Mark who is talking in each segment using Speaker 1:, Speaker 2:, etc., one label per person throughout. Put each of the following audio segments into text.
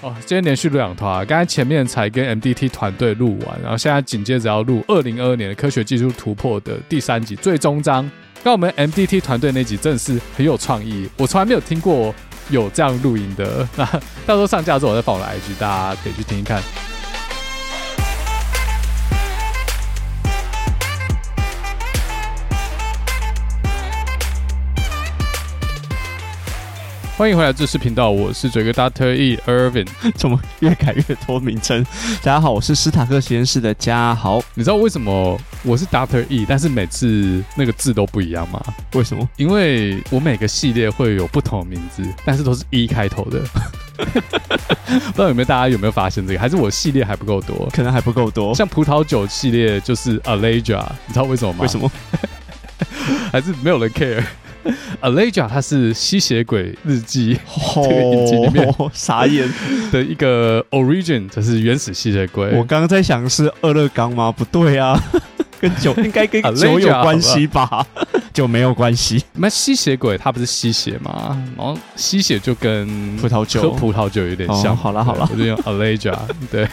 Speaker 1: 哦，今天连续录两套啊！刚才前面才跟 MDT 团队录完，然后现在紧接着要录二零二二年的科学技术突破的第三集最终章。那我们 MDT 团队那集真的是很有创意，我从来没有听过有这样录音的。那到时候上架之后我再放我的 IG，大家可以去听一看。欢迎回来，知识频道，我是嘴哥 Doctor E Irvin，
Speaker 2: 怎么越改越多名称？大家好，我是斯塔克实验室的嘉豪。
Speaker 1: 你知道为什么我是 Doctor E，但是每次那个字都不一样吗？
Speaker 2: 为什么？
Speaker 1: 因为我每个系列会有不同的名字，但是都是 E 开头的。不知道有没有大家有没有发现这个？还是我系列还不够多？
Speaker 2: 可能还不够多。
Speaker 1: 像葡萄酒系列就是 Aleja，你知道为什么吗？
Speaker 2: 为什么？
Speaker 1: 还是没有人 care？Aleja 它是吸血鬼日记这个影集里面
Speaker 2: 傻眼
Speaker 1: 的一个 origin，就是原始吸血鬼。
Speaker 2: 我刚刚在想是二勒冈吗？不对啊，跟酒应该跟酒有关系吧？酒没有关系。
Speaker 1: 那吸血鬼它不是吸血吗？然后吸血就跟
Speaker 2: 葡萄酒
Speaker 1: 喝葡萄酒有点像。
Speaker 2: 哦、好了好了，
Speaker 1: 我就用 Aleja 对。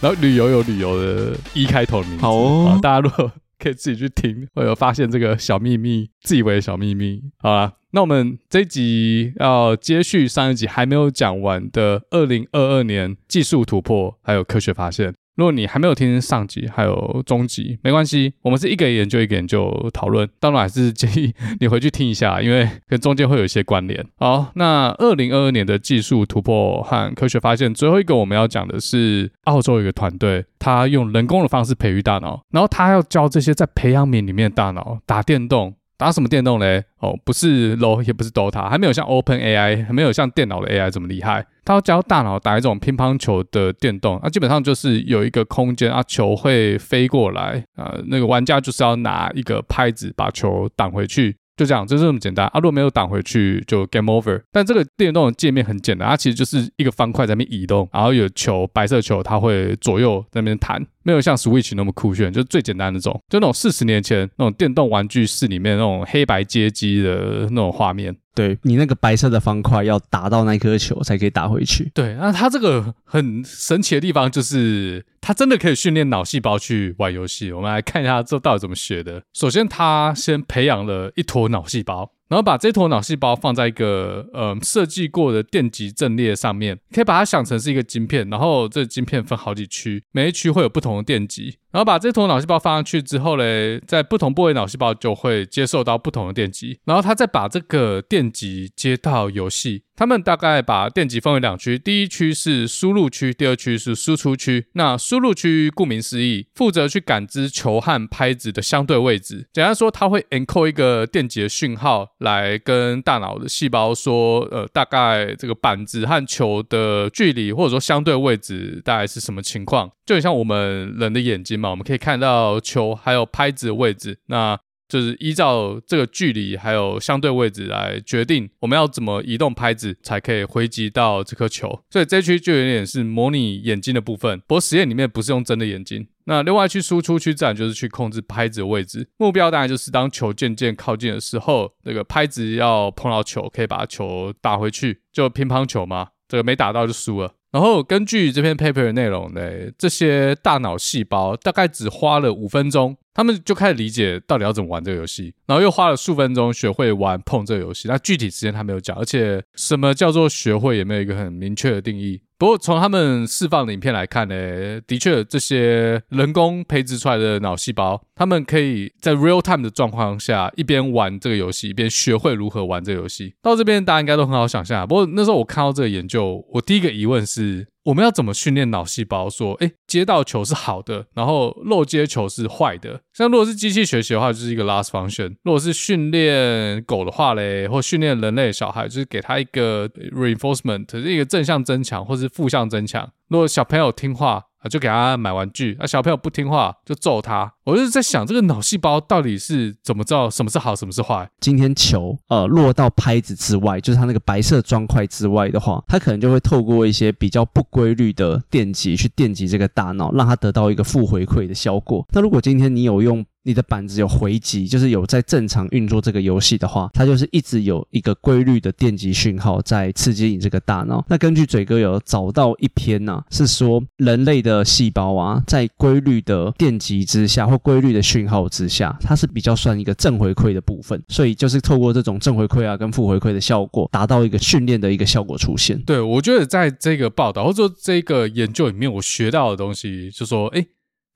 Speaker 1: 然后旅游有旅游的一开头的名字。
Speaker 2: 好、哦，
Speaker 1: 大家如果。可以自己去听，会有发现这个小秘密，自以为的小秘密。好啦，那我们这一集要接续上一集还没有讲完的二零二二年技术突破，还有科学发现。如果你还没有听上集，还有中集，没关系，我们是一个研究一个研究讨论。当然还是建议你回去听一下，因为跟中间会有一些关联。好，那二零二二年的技术突破和科学发现，最后一个我们要讲的是澳洲一个团队，他用人工的方式培育大脑，然后他要教这些在培养皿里面的大脑打电动。打什么电动嘞？哦，不是 LO，也不是 DOTA，还没有像 Open AI，还没有像电脑的 AI 这么厉害。它要教大脑打一种乒乓球的电动，那、啊、基本上就是有一个空间啊，球会飞过来啊，那个玩家就是要拿一个拍子把球挡回去。就这样，就是这么简单。啊，如果没有挡回去，就 game over。但这个电动的界面很简单，它其实就是一个方块在那边移动，然后有球，白色球，它会左右在那边弹，没有像 Switch 那么酷炫，就是最简单的那种，就那种四十年前那种电动玩具室里面那种黑白街机的那种画面。
Speaker 2: 对，你那个白色的方块要打到那颗球才可以打回去。
Speaker 1: 对，那它这个很神奇的地方就是，它真的可以训练脑细胞去玩游戏。我们来看一下这到底怎么学的。首先，它先培养了一坨脑细胞。然后把这坨脑细胞放在一个呃设计过的电极阵列上面，可以把它想成是一个晶片，然后这晶片分好几区，每一区会有不同的电极。然后把这坨脑细胞放上去之后嘞，在不同部位脑细胞就会接受到不同的电极，然后他再把这个电极接到游戏。他们大概把电极分为两区，第一区是输入区，第二区是输出区。那输入区顾名思义，负责去感知球和拍子的相对位置。简单说，它会 encode 一个电极的讯号，来跟大脑的细胞说，呃，大概这个板子和球的距离，或者说相对位置大概是什么情况。就很像我们人的眼睛嘛，我们可以看到球还有拍子的位置。那就是依照这个距离还有相对位置来决定我们要怎么移动拍子才可以回击到这颗球，所以这区就有点是模拟眼睛的部分。不过实验里面不是用真的眼睛。那另外去输出区自然就是去控制拍子的位置，目标当然就是当球渐渐靠近的时候，那个拍子要碰到球，可以把球打回去，就乒乓球嘛，这个没打到就输了。然后根据这篇 paper 的内容呢，这些大脑细胞大概只花了五分钟。他们就开始理解到底要怎么玩这个游戏，然后又花了数分钟学会玩碰这个游戏。那具体时间他没有讲，而且什么叫做学会也没有一个很明确的定义。不过从他们释放的影片来看呢，的确这些人工培植出来的脑细胞，他们可以在 real time 的状况下一边玩这个游戏，一边学会如何玩这个游戏。到这边大家应该都很好想象。不过那时候我看到这个研究，我第一个疑问是。我们要怎么训练脑细胞说，诶，接到球是好的，然后漏接球是坏的？像如果是机器学习的话，就是一个 last function；如果是训练狗的话嘞，或训练人类小孩，就是给他一个 reinforcement，是一个正向增强或是负向增强。如果小朋友听话。就给他买玩具，啊，小朋友不听话就揍他。我就是在想，这个脑细胞到底是怎么知道什么是好，什么是坏？
Speaker 2: 今天球呃落到拍子之外，就是它那个白色砖块之外的话，它可能就会透过一些比较不规律的电极去电击这个大脑，让它得到一个负回馈的效果。那如果今天你有用你的板子有回击，就是有在正常运作这个游戏的话，它就是一直有一个规律的电极讯号在刺激你这个大脑。那根据嘴哥有找到一篇呐、啊，是说人类的细胞啊，在规律的电极之下或规律的讯号之下，它是比较算一个正回馈的部分，所以就是透过这种正回馈啊跟负回馈的效果，达到一个训练的一个效果出现。
Speaker 1: 对，我觉得在这个报道或者说这个研究里面，我学到的东西就说，哎。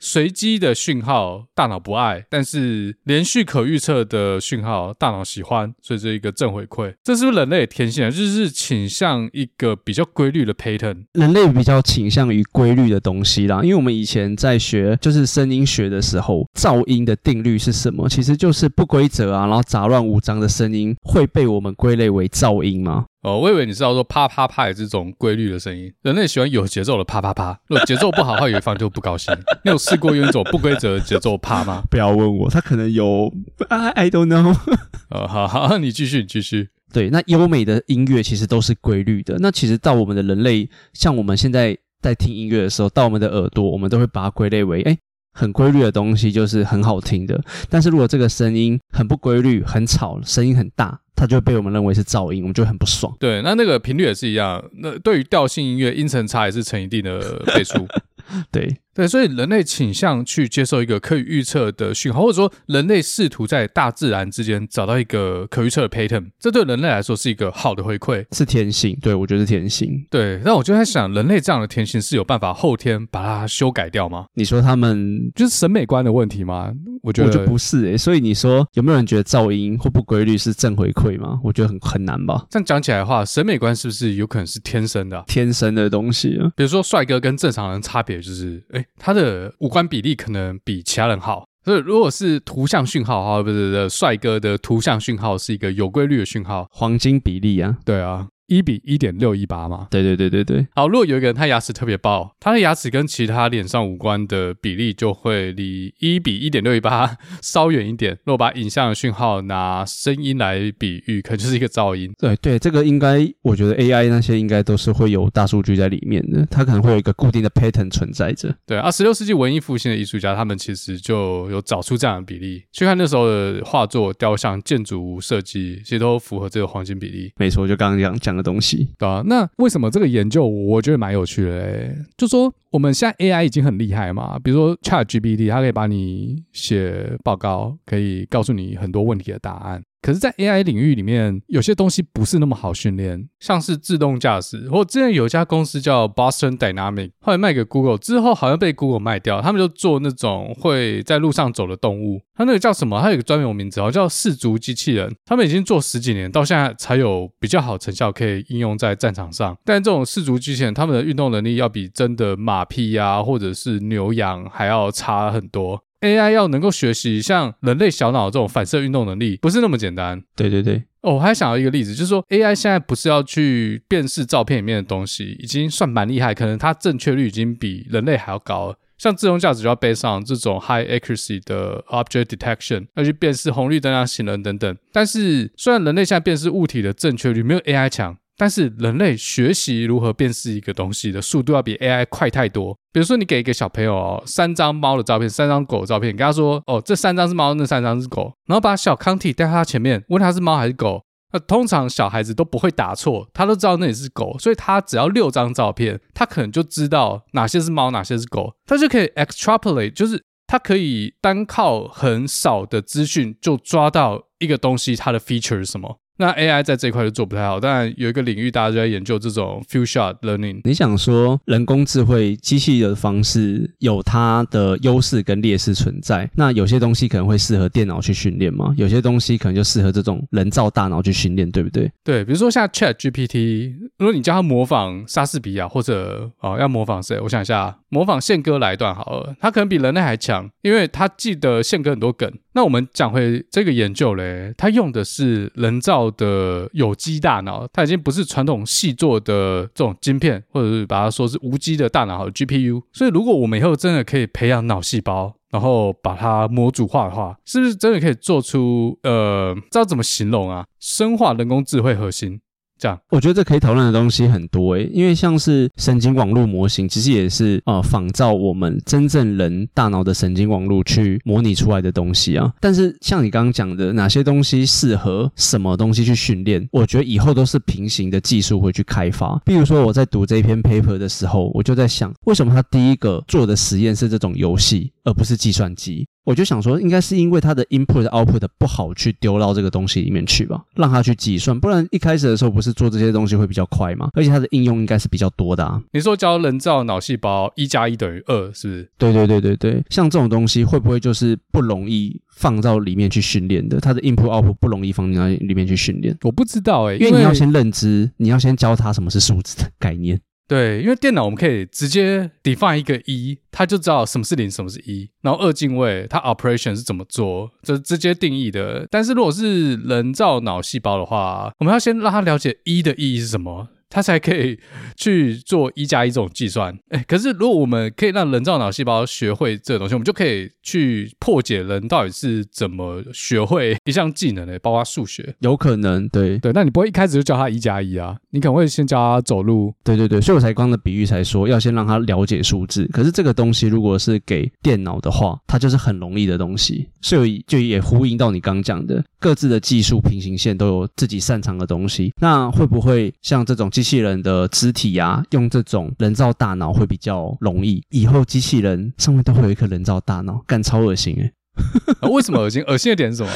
Speaker 1: 随机的讯号，大脑不爱；但是连续可预测的讯号，大脑喜欢。所以这一个正回馈，这是不是人类的天性啊？就是倾向一个比较规律的 pattern。
Speaker 2: 人类比较倾向于规律的东西啦，因为我们以前在学就是声音学的时候，噪音的定律是什么？其实就是不规则啊，然后杂乱无章的声音会被我们归类为噪音吗？
Speaker 1: 哦，我以为你知道说啪啪啪也是这种规律的声音。人类喜欢有节奏的啪啪啪，如果节奏不好的话，有一方就不高兴。你有试过用一种不规则的节奏啪吗？
Speaker 2: 不要问我，他可能有，I I don't know。
Speaker 1: 呃，好好，你继续，你继续。
Speaker 2: 对，那优美的音乐其实都是规律的。那其实到我们的人类，像我们现在在听音乐的时候，到我们的耳朵，我们都会把它归类为，哎，很规律的东西就是很好听的。但是如果这个声音很不规律、很吵，声音很大。它就会被我们认为是噪音，我们就很不爽。
Speaker 1: 对，那那个频率也是一样。那对于调性音乐，音程差也是成一定的倍数。
Speaker 2: 对。
Speaker 1: 对，所以人类倾向去接受一个可以预测的讯号，或者说人类试图在大自然之间找到一个可预测的 pattern，这对人类来说是一个好的回馈，
Speaker 2: 是天性。对，我觉得是天性。
Speaker 1: 对，那我就在想，人类这样的天性是有办法后天把它修改掉吗？
Speaker 2: 你说他们
Speaker 1: 就是审美观的问题吗？我觉得
Speaker 2: 不是诶、欸。所以你说有没有人觉得噪音或不规律是正回馈吗？我觉得很很难吧。
Speaker 1: 这样讲起来的话，审美观是不是有可能是天生的、啊？
Speaker 2: 天生的东西啊。
Speaker 1: 比如说帅哥跟正常人差别就是，诶，他的。五官比例可能比其他人好，所以如果是图像讯号哈，不是的，帅哥的图像讯号是一个有规律的讯号，
Speaker 2: 黄金比例啊，
Speaker 1: 对啊。一比一点六一八嘛？
Speaker 2: 对对对对对。
Speaker 1: 好，如果有一个人他牙齿特别爆，他的牙齿跟其他脸上五官的比例就会离一比一点六一八稍远一点。如果把影像的讯号拿声音来比喻，可能就是一个噪音。
Speaker 2: 对对，这个应该我觉得 AI 那些应该都是会有大数据在里面的，它可能会有一个固定的 pattern 存在着。
Speaker 1: 对啊，十六世纪文艺复兴的艺术家，他们其实就有找出这样的比例。去看那时候的画作、雕像、建筑物设计，其实都符合这个黄金比例。
Speaker 2: 没错，就刚刚讲讲。的东西，
Speaker 1: 对啊，那为什么这个研究我觉得蛮有趣的嘞？就说我们现在 AI 已经很厉害嘛，比如说 ChatGPT，它可以帮你写报告，可以告诉你很多问题的答案。可是，在 AI 领域里面，有些东西不是那么好训练，像是自动驾驶。或之前有一家公司叫 Boston Dynamic，后来卖给 Google 之后，好像被 Google 卖掉。他们就做那种会在路上走的动物，它那个叫什么？它有个专有名字好像，叫四足机器人。他们已经做十几年，到现在才有比较好成效可以应用在战场上。但这种四足机器人，他们的运动能力要比真的马匹呀，或者是牛羊还要差很多。AI 要能够学习像人类小脑这种反射运动能力，不是那么简单。
Speaker 2: 对对对。
Speaker 1: 哦，我还想到一个例子，就是说 AI 现在不是要去辨识照片里面的东西，已经算蛮厉害，可能它正确率已经比人类还要高了。像自动驾驶就要背上这种 high accuracy 的 object detection，要去辨识红绿灯啊、行人等等。但是虽然人类现在辨识物体的正确率没有 AI 强。但是人类学习如何辨识一个东西的速度要比 AI 快太多。比如说，你给一个小朋友哦，三张猫的照片，三张狗的照片，你跟他说哦，这三张是猫，那三张是狗，然后把小康体带到他前面，问他是猫还是狗。那通常小孩子都不会答错，他都知道那里是狗，所以他只要六张照片，他可能就知道哪些是猫，哪些是狗，他就可以 extrapolate，就是他可以单靠很少的资讯就抓到一个东西它的 feature 是什么。那 AI 在这一块就做不太好，当然有一个领域大家就在研究这种 few shot learning。
Speaker 2: 你想说人工智慧机器的方式有它的优势跟劣势存在？那有些东西可能会适合电脑去训练吗？有些东西可能就适合这种人造大脑去训练，对不对？
Speaker 1: 对，比如说像 ChatGPT，如果你叫它模仿莎士比亚，或者哦要模仿谁？我想一下，模仿宪哥来一段好了，它可能比人类还强，因为它记得宪哥很多梗。那我们讲回这个研究嘞，它用的是人造的有机大脑，它已经不是传统细做的这种晶片，或者是把它说是无机的大脑和 GPU。所以，如果我们以后真的可以培养脑细胞，然后把它模组化的话，是不是真的可以做出呃，知道怎么形容啊？生化人工智慧核心。这样，
Speaker 2: 我觉得这可以讨论的东西很多诶，因为像是神经网络模型，其实也是呃仿照我们真正人大脑的神经网络去模拟出来的东西啊。但是像你刚刚讲的，哪些东西适合什么东西去训练，我觉得以后都是平行的技术会去开发。比如说我在读这篇 paper 的时候，我就在想，为什么他第一个做的实验是这种游戏，而不是计算机？我就想说，应该是因为它的 input output 不好去丢到这个东西里面去吧，让它去计算，不然一开始的时候不是做这些东西会比较快吗？而且它的应用应该是比较多的啊。
Speaker 1: 你说教人造脑细胞一加一等于二，是不是？
Speaker 2: 对对对对对，像这种东西会不会就是不容易放到里面去训练的？它的 input output 不容易放到里面去训练？
Speaker 1: 我不知道诶、欸，
Speaker 2: 因为你要先认知，你要先教它什么是数字的概念。
Speaker 1: 对，因为电脑我们可以直接 define 一个一，它就知道什么是零，什么是一。然后二进位，它 operation 是怎么做，这是直接定义的。但是如果是人造脑细胞的话，我们要先让它了解一的意义是什么。它才可以去做一加一这种计算，哎，可是如果我们可以让人造脑细胞学会这个东西，我们就可以去破解人到底是怎么学会一项技能的，包括数学。
Speaker 2: 有可能，对
Speaker 1: 对，那你不会一开始就教他一加一啊？你可能会先教他走路。
Speaker 2: 对对对，所以我才刚的比喻才说要先让他了解数字。可是这个东西如果是给电脑的话，它就是很容易的东西，所以就也呼应到你刚讲的，各自的技术平行线都有自己擅长的东西。那会不会像这种？机器人的肢体呀、啊，用这种人造大脑会比较容易。以后机器人上面都会有一颗人造大脑，干超恶心诶、
Speaker 1: 啊、为什么恶心？恶心的点是什么？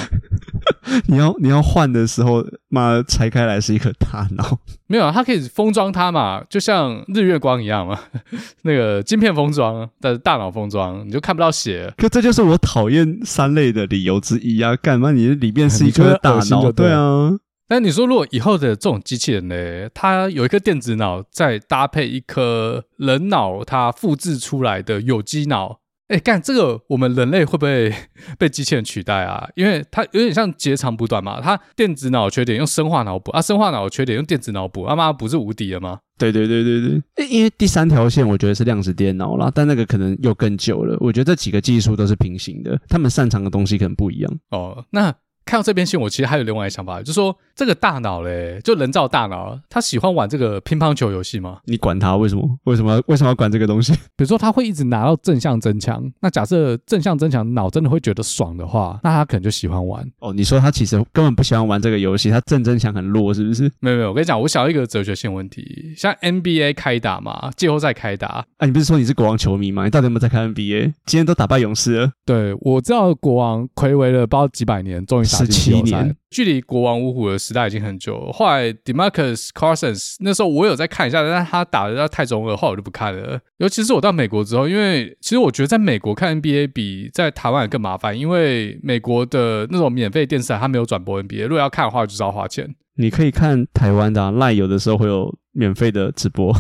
Speaker 2: 你要你要换的时候，妈拆开来是一颗大脑。
Speaker 1: 没有，它可以封装它嘛，就像日月光一样嘛。那个晶片封装，但是大脑封装，你就看不到血。
Speaker 2: 可这就是我讨厌三类的理由之一啊！干嘛？你里面是一颗大脑？对啊。
Speaker 1: 但你说，如果以后的这种机器人呢，它有一颗电子脑，再搭配一颗人脑，它复制出来的有机脑，哎，干这个，我们人类会不会 被机器人取代啊？因为它有点像截长补短嘛，它电子脑缺点用生化脑补啊，生化脑缺点用电子脑补，他妈不是无敌了吗？
Speaker 2: 对对对对对，因为第三条线我觉得是量子电脑啦，但那个可能又更久了。我觉得这几个技术都是平行的，他们擅长的东西可能不一样。
Speaker 1: 哦，那。看到这边信，我其实还有另外一个想法，就是说这个大脑嘞，就人造大脑，他喜欢玩这个乒乓球游戏吗？
Speaker 2: 你管他为什么？为什么？为什么要管这个东西？
Speaker 1: 比如说他会一直拿到正向增强，那假设正向增强脑真的会觉得爽的话，那他可能就喜欢玩。
Speaker 2: 哦，你说他其实根本不喜欢玩这个游戏，他正增强很弱，是不是？
Speaker 1: 没有没有，我跟你讲，我想到一个哲学性问题，像 NBA 开打嘛，季后赛开打，
Speaker 2: 哎、啊，你不是说你是国王球迷吗？你到底有没有在看 NBA？今天都打败勇士了。
Speaker 1: 对，我知道国王睽违了不知道几百年，终于打进季后赛。距离国王五虎的时代已经很久了。后来 Demarcus Cousins 那时候我有在看一下，但是他打的太中二，后来我就不看了。尤其是我到美国之后，因为其实我觉得在美国看 NBA 比在台湾更麻烦，因为美国的那种免费电视台它没有转播 NBA，如果要看的话就是要花钱。
Speaker 2: 你可以看台湾的 Line，有的时候会有免费的直播，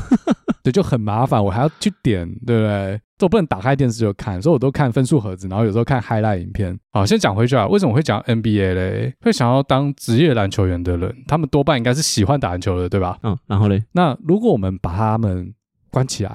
Speaker 1: 对，就很麻烦，我还要去点，对不对？我不能打开电视就看，所以我都看分数盒子，然后有时候看 highlight 影片。好，先讲回去啊，为什么会讲 NBA 嘞？会想要当职业篮球员的人，他们多半应该是喜欢打篮球的，对吧？
Speaker 2: 嗯，然后嘞，
Speaker 1: 那如果我们把他们关起来，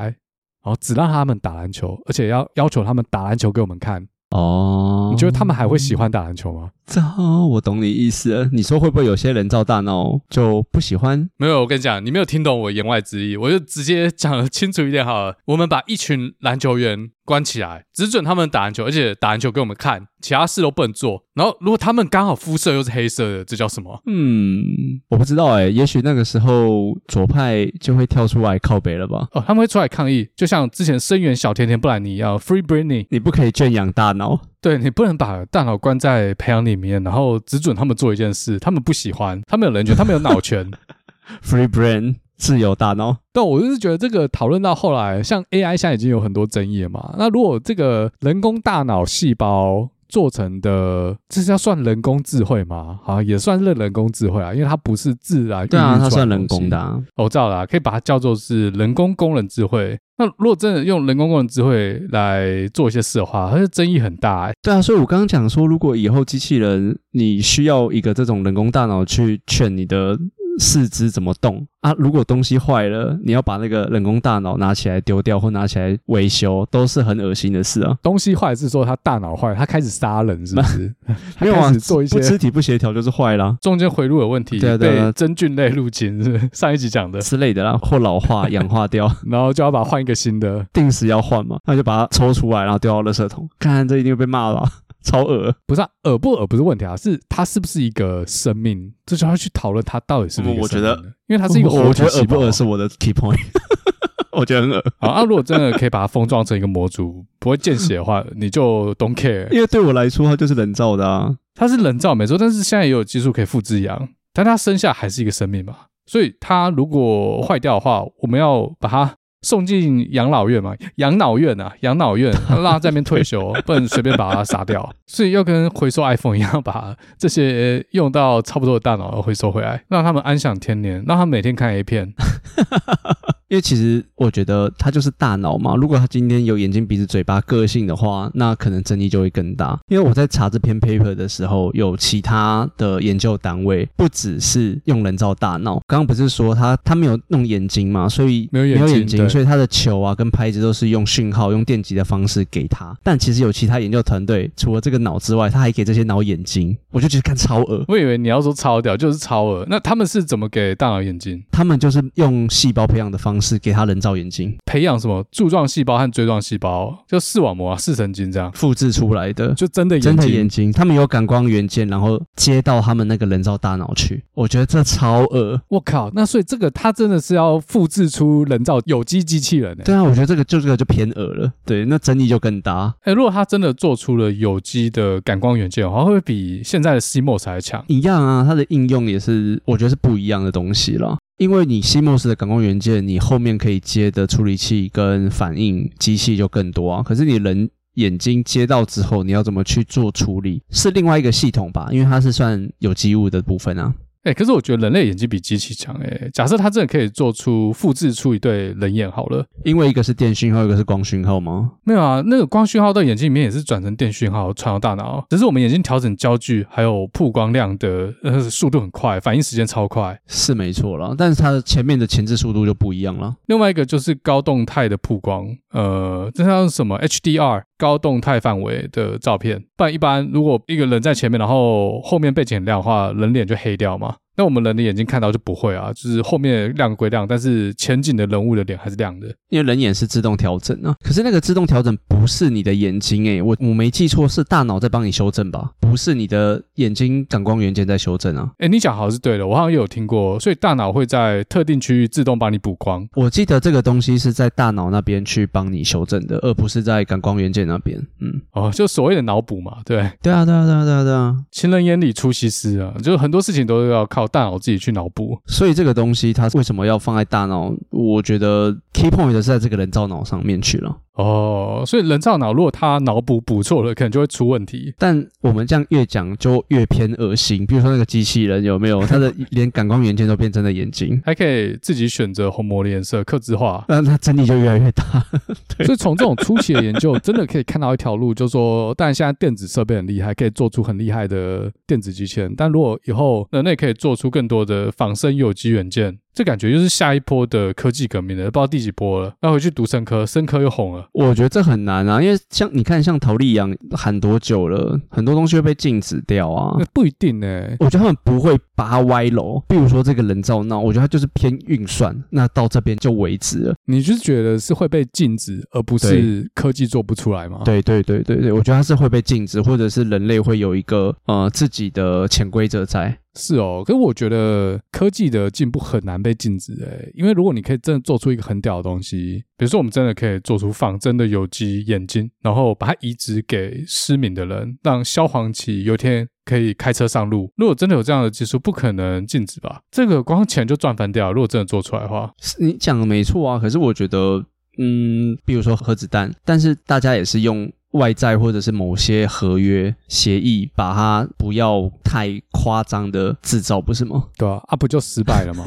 Speaker 1: 然后只让他们打篮球，而且要要求他们打篮球给我们看。
Speaker 2: 哦，
Speaker 1: 你觉得他们还会喜欢打篮球吗？
Speaker 2: 这我懂你意思了。你说会不会有些人造大脑就不喜欢？
Speaker 1: 没有，我跟你讲，你没有听懂我言外之意，我就直接讲得清楚一点好了。我们把一群篮球员关起来，只准他们打篮球，而且打篮球给我们看，其他事都不能做。然后，如果他们刚好肤色又是黑色的，这叫什么？
Speaker 2: 嗯，我不知道哎、欸。也许那个时候左派就会跳出来靠北了吧？
Speaker 1: 哦，他们会出来抗议，就像之前声援小甜甜布兰妮一样，Free Britney，
Speaker 2: 你不可以圈养大脑。
Speaker 1: 对，你不能把大脑关在培养里面，然后只准他们做一件事，他们不喜欢，他们有人权，他们有脑权，
Speaker 2: Free Brain。自由大脑，
Speaker 1: 但我就是觉得这个讨论到后来，像 AI 现在已经有很多争议了嘛。那如果这个人工大脑细胞做成的，这是要算人工智慧吗？好，也算是人工智慧啊，因为它不是自然。
Speaker 2: 对啊，它算人工的啊。
Speaker 1: 我知道了，可以把它叫做是人工工人智慧。那如果真的用人工工人智慧来做一些事的话，它的争议很大欸。
Speaker 2: 对啊，所以我刚刚讲说，如果以后机器人你需要一个这种人工大脑去劝你的。四肢怎么动啊？如果东西坏了，你要把那个人工大脑拿起来丢掉或拿起来维修，都是很恶心的事啊。
Speaker 1: 东西坏是说他大脑坏，他开始杀人是不是？
Speaker 2: 没有啊，
Speaker 1: 做一些
Speaker 2: 肢体不协调就是坏了，
Speaker 1: 中间回路有问题，
Speaker 2: 对对对，
Speaker 1: 被真菌类入侵是不是？上一集讲的
Speaker 2: 之类的啦，或老化、氧化掉，
Speaker 1: 然后就要把它换一个新的，
Speaker 2: 定时要换嘛，那就把它抽出来，然后丢到垃圾桶。看看这一定会被骂了。超恶，
Speaker 1: 不是恶、啊、不恶不是问题啊，是它是不是一个生命？这就要去讨论它到底是不是一个生命。我觉得，因为它是一个活体细胞，我觉得恶不恶是我的 key point。我觉得很恶。好，啊，如果真的可以把它封装成一个模组，不会见血的话，你就 don't care。
Speaker 2: 因为对我来说，它就是人造的啊，
Speaker 1: 它是人造没错，但是现在也有技术可以复制羊，但它生下还是一个生命嘛，所以它如果坏掉的话，我们要把它。送进养老院嘛，养老院啊，养老院，让他在那边退休，不能随便把他杀掉。所以要跟回收 iPhone 一样，把这些用到差不多的大脑回收回来，让他们安享天年，让他们每天看 A 片。
Speaker 2: 因为其实我觉得他就是大脑嘛。如果他今天有眼睛、鼻子、嘴巴、个性的话，那可能争议就会更大。因为我在查这篇 paper 的时候，有其他的研究单位不只是用人造大脑。刚刚不是说他他没有弄眼睛嘛，所以没有眼睛，所以他的球啊跟拍子都是用讯号、用电极的方式给他。但其实有其他研究团队，除了这个脑之外，他还给这些脑眼睛。我就觉得看超恶。
Speaker 1: 我以为你要说超屌，就是超恶。那他们是怎么给大脑眼睛？
Speaker 2: 他们就是用细胞培养的方式。是给他人造眼睛，
Speaker 1: 培养什么柱状细胞和锥状细胞，就视网膜啊、视神经这样
Speaker 2: 复制出来的，
Speaker 1: 就真的眼
Speaker 2: 睛真的眼睛。他们有感光元件，然后接到他们那个人造大脑去。我觉得这超恶，
Speaker 1: 我靠！那所以这个他真的是要复制出人造有机机器人？
Speaker 2: 对啊，我觉得这个就这个就偏恶了。对，那争议就更大。
Speaker 1: 哎，如果他真的做出了有机的感光元件的话，会比现在的 CMOS 还强？
Speaker 2: 一样啊，它的应用也是，我觉得是不一样的东西了。因为你 CMOS 的感光元件，你后面可以接的处理器跟反应机器就更多啊。可是你人眼睛接到之后，你要怎么去做处理，是另外一个系统吧？因为它是算有机物的部分啊。
Speaker 1: 哎、欸，可是我觉得人类眼睛比机器强哎。假设它真的可以做出复制出一对人眼好了，
Speaker 2: 因为一个是电讯号，一个是光讯号吗？
Speaker 1: 没有啊，那个光讯号到眼睛里面也是转成电讯号传到大脑，只是我们眼睛调整焦距还有曝光量的呃速度很快，反应时间超快，
Speaker 2: 是没错啦。但是它的前面的前置速度就不一样了。
Speaker 1: 另外一个就是高动态的曝光，呃，这像什么 HDR 高动态范围的照片。不然一般如果一个人在前面，然后后面背景很亮的话，人脸就黑掉嘛。那我们人的眼睛看到就不会啊，就是后面亮归亮，但是前景的人物的脸还是亮的，
Speaker 2: 因为人眼是自动调整啊。可是那个自动调整不是你的眼睛诶、欸，我我没记错是大脑在帮你修正吧？不是你的眼睛感光元件在修正啊？
Speaker 1: 诶，你讲好像是对的，我好像也有听过，所以大脑会在特定区域自动帮你补光。
Speaker 2: 我记得这个东西是在大脑那边去帮你修正的，而不是在感光元件那边。嗯，
Speaker 1: 哦，就所谓的脑补嘛，对，
Speaker 2: 对啊，对啊，对啊，对啊，对啊，
Speaker 1: 情人眼里出西施啊，就是很多事情都要靠大脑自己去脑补。
Speaker 2: 所以这个东西它为什么要放在大脑？我觉得 key point 是在这个人造脑上面去了。
Speaker 1: 哦，所以人造脑如果他脑补补错了，可能就会出问题。
Speaker 2: 但我们这样越讲就越偏恶心。比如说那个机器人有没有？他的连感光元件都变成了眼睛，
Speaker 1: 还可以自己选择虹膜的颜色，刻字化，
Speaker 2: 那它争议就越来越大。
Speaker 1: 所以从这种初期的研究，真的可以看到一条路，就是说，但现在电子设备很厉害，可以做出很厉害的电子机器人。但如果以后人类可以做出更多的仿生有机元件。这感觉就是下一波的科技革命了，不知道第几波了。要回去读生科，生科又红了。
Speaker 2: 我觉得这很难啊，因为像你看，像桃莉羊喊多久了，很多东西会被禁止掉啊。
Speaker 1: 那不一定呢、欸，
Speaker 2: 我觉得他们不会把它歪楼。比如说这个人造脑，我觉得它就是偏运算，那到这边就为止了。
Speaker 1: 你就是觉得是会被禁止，而不是科技做不出来吗？
Speaker 2: 对对对对对，我觉得它是会被禁止，或者是人类会有一个呃自己的潜规则在。
Speaker 1: 是哦，可是我觉得科技的进步很难被禁止诶，因为如果你可以真的做出一个很屌的东西，比如说我们真的可以做出仿真的有机眼睛，然后把它移植给失明的人，让萧煌奇有一天可以开车上路。如果真的有这样的技术，不可能禁止吧？这个光钱就赚翻掉。如果真的做出来的话，
Speaker 2: 你讲的没错啊。可是我觉得，嗯，比如说核子弹，但是大家也是用。外债或者是某些合约协议，把它不要太夸张的制造，不是吗？
Speaker 1: 对啊，啊不就失败了吗？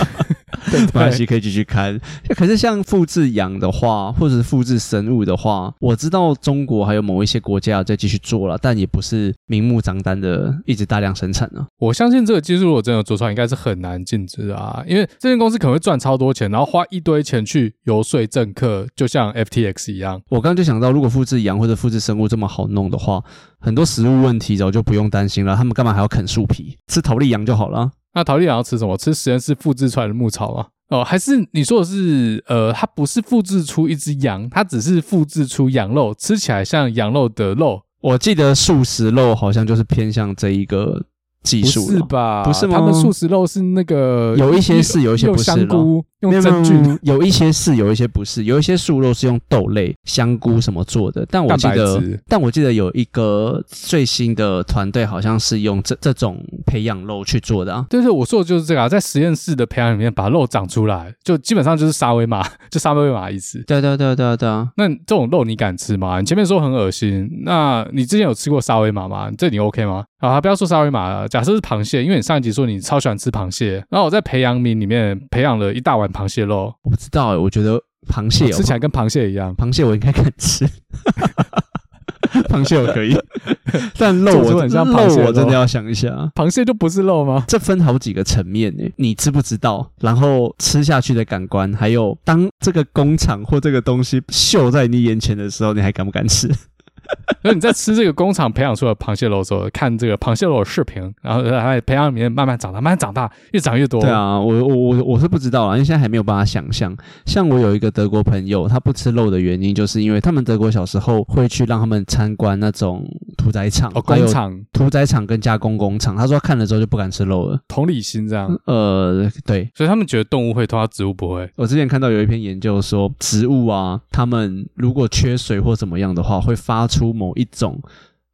Speaker 2: 没关系，可以继续看。可是像复制羊的话，或者是复制生物的话，我知道中国还有某一些国家在继续做了，但也不是明目张胆的一直大量生产啊。
Speaker 1: 我相信这个技术如果真的做出来，应该是很难禁止啊，因为这间公司可能会赚超多钱，然后花一堆钱去游说政客，就像 FTX 一样。
Speaker 2: 我刚刚就想到，如果复制羊或者复制生物这么好弄的话，很多食物问题早就不用担心了。他们干嘛还要啃树皮？吃桃莉羊就好了。
Speaker 1: 那陶丽羊要吃什么？吃实验室复制出来的牧草吗？哦，还是你说的是，呃，它不是复制出一只羊，它只是复制出羊肉，吃起来像羊肉的肉。
Speaker 2: 我记得素食肉好像就是偏向这一个。技术
Speaker 1: 不是吧？
Speaker 2: 不是吗？
Speaker 1: 他们素食肉是那个
Speaker 2: 有一些是，有一些不是。
Speaker 1: 香菇用真菌，
Speaker 2: 有一些是，有一些不是。有一些素肉是用豆类、香菇什么做的，但我记得，但我记得有一个最新的团队好像是用这这种培养肉去做的啊。
Speaker 1: 对对，我说的就是这个啊，在实验室的培养里面把肉长出来，就基本上就是沙威玛，就沙威玛意思。
Speaker 2: 对对对对对啊！
Speaker 1: 那这种肉你敢吃吗？你前面说很恶心，那你之前有吃过沙威玛吗？这你 OK 吗？好，不要说沙威玛了。假设是螃蟹，因为你上一集说你超喜欢吃螃蟹，然后我在培养皿里面培养了一大碗螃蟹肉。
Speaker 2: 我不知道哎，我觉得螃蟹
Speaker 1: 吃起来跟螃蟹一样，
Speaker 2: 螃蟹我应该敢吃。螃蟹我可以，但肉我很像螃蟹，我真的要想一下，
Speaker 1: 螃蟹就不是肉吗？
Speaker 2: 这分好几个层面呢，你知不知道？然后吃下去的感官，还有当这个工厂或这个东西秀在你眼前的时候，你还敢不敢吃？
Speaker 1: 那你在吃这个工厂培养出的螃蟹肉的时候，看这个螃蟹肉的视频，然后在培养里面慢慢长大，慢慢长大，越长越多。
Speaker 2: 对啊，我我我我是不知道啊，因为现在还没有办法想象。像我有一个德国朋友，他不吃肉的原因，就是因为他们德国小时候会去让他们参观那种屠宰场、
Speaker 1: 哦、工厂、
Speaker 2: 屠宰场跟加工工厂。他说看了之后就不敢吃肉了。
Speaker 1: 同理心这样？
Speaker 2: 呃，对，
Speaker 1: 所以他们觉得动物会，他植物不会。
Speaker 2: 我之前看到有一篇研究说，植物啊，他们如果缺水或怎么样的话，会发出某一种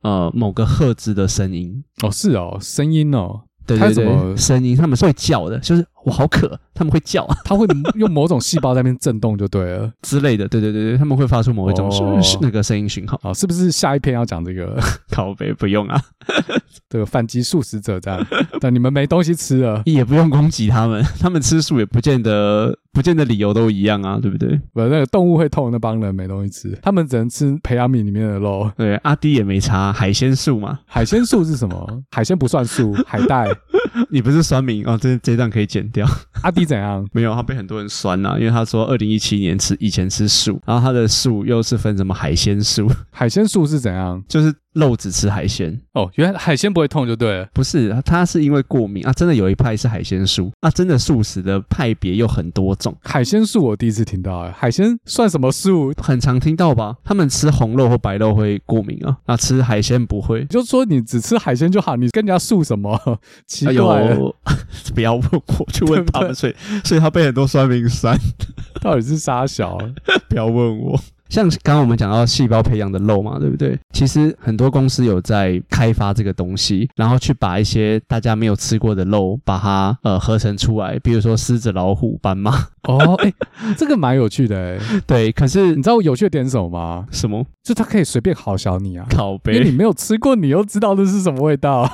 Speaker 2: 呃某个赫兹的声音。
Speaker 1: 哦，是哦，声音哦，
Speaker 2: 对对对，声音，他们是会叫的，就是我好渴，他们会叫，
Speaker 1: 他会用某种细胞在那边震动就对了
Speaker 2: 之类的，对对对对，他们会发出某一种、哦、那个声音讯号，
Speaker 1: 哦，是不是下一篇要讲这个？
Speaker 2: 靠北不用啊，
Speaker 1: 这个反击素食者这样，但你们没东西吃了，
Speaker 2: 也不用攻击他们，他们吃素也不见得。不见得理由都一样啊，对不对？
Speaker 1: 不，那个动物会痛，那帮人没东西吃，他们只能吃培养皿里面的肉。
Speaker 2: 对，阿迪也没差，海鲜素嘛。
Speaker 1: 海鲜素是什么？海鲜不算素，海带。
Speaker 2: 你不是酸民哦？这这段可以剪掉。
Speaker 1: 阿迪怎样？
Speaker 2: 没有，他被很多人酸呐、啊，因为他说二零一七年吃以前吃素，然后他的素又是分什么海鲜素？
Speaker 1: 海鲜素是怎样？
Speaker 2: 就是。肉只吃海鲜
Speaker 1: 哦，原来海鲜不会痛就对了。
Speaker 2: 不是，他是因为过敏啊。真的有一派是海鲜素啊，真的素食的派别有很多种。
Speaker 1: 海鲜素我第一次听到，哎，海鲜算什么素？
Speaker 2: 很常听到吧？他们吃红肉或白肉会过敏啊，那吃海鲜不会。
Speaker 1: 就是说你只吃海鲜就好，你跟人家素什么？奇怪
Speaker 2: 不要问我，去问他们。所以，所以他被很多酸民酸，
Speaker 1: 到底是啥小？
Speaker 2: 不要问我。像刚刚我们讲到细胞培养的肉嘛，对不对？其实很多公司有在开发这个东西，然后去把一些大家没有吃过的肉，把它呃合成出来，比如说狮子、老虎、斑马。
Speaker 1: 哦，哎，这个蛮有趣的诶。
Speaker 2: 对，可是
Speaker 1: 你知道有趣的点是什么吗？
Speaker 2: 什么？
Speaker 1: 就它可以随便好小你啊，
Speaker 2: 靠北。
Speaker 1: 因为你没有吃过，你又知道这是什么味道。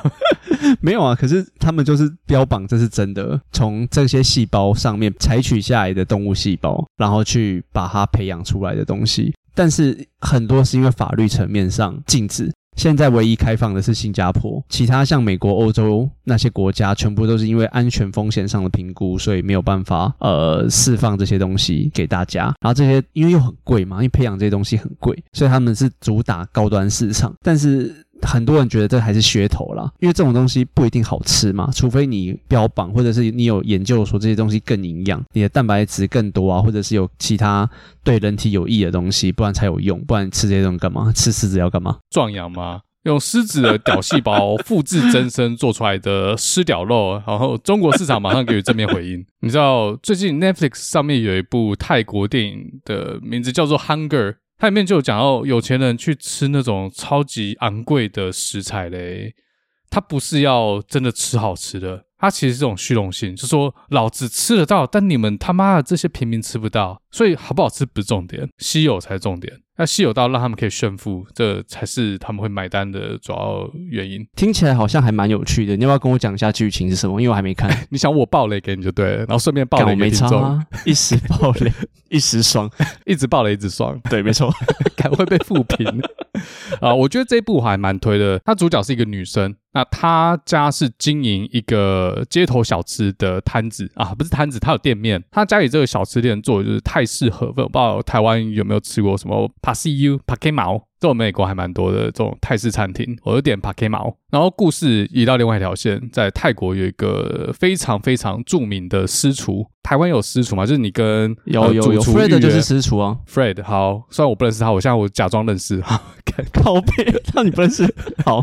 Speaker 2: 没有啊，可是他们就是标榜这是真的，从这些细胞上面采取下来的动物细胞，然后去把它培养出来的东西。但是很多是因为法律层面上禁止，现在唯一开放的是新加坡，其他像美国、欧洲那些国家，全部都是因为安全风险上的评估，所以没有办法呃释放这些东西给大家。然后这些因为又很贵嘛，因为培养这些东西很贵，所以他们是主打高端市场，但是。很多人觉得这还是噱头啦，因为这种东西不一定好吃嘛，除非你标榜，或者是你有研究说这些东西更营养，你的蛋白质更多啊，或者是有其他对人体有益的东西，不然才有用，不然吃这些东西干嘛？吃狮子要干嘛？壮阳吗？用狮子的屌细胞复制增生做出来的狮屌肉，然后中国市场马上给予正面回应。你知道最近 Netflix 上面有一部泰国电影的名字叫做《Hunger》。它里面就有讲到有钱人去吃那种超级昂贵的食材嘞，他不是要真的吃好吃的，他其实这种虚荣心，就是说老子吃得到，但你们他妈的这些平民吃不到，所以好不好吃不是重点，稀有才是重点。
Speaker 1: 那稀有到让他们可以炫富，这才是他们会买单的主要原因。
Speaker 2: 听起来好像还蛮有趣的，你要不要跟我讲一下剧情是什么？因为我还没看。
Speaker 1: 你想我爆雷给你就对了，然后顺便爆雷给听众，
Speaker 2: 啊、一时爆雷一时爽，
Speaker 1: 一直爆雷一直爽。
Speaker 2: 对，没错，
Speaker 1: 可能会被负评啊。我觉得这一部还蛮推的，它主角是一个女生。那他家是经营一个街头小吃的摊子啊，不是摊子，他有店面。他家里这个小吃店做的就是泰式河粉，不知道台湾有没有吃过什么帕西 U、帕 K 毛，这种美国还蛮多的这种泰式餐厅。我有点帕 K 毛。然后故事移到另外一条线，在泰国有一个非常非常著名的私厨。台湾有私厨吗？就是你跟
Speaker 2: 有有有 Fred 就是私厨啊。
Speaker 1: Fred 好，虽然我不认识他，我现在我假装认识。哈，
Speaker 2: 靠北，那你不认识？好，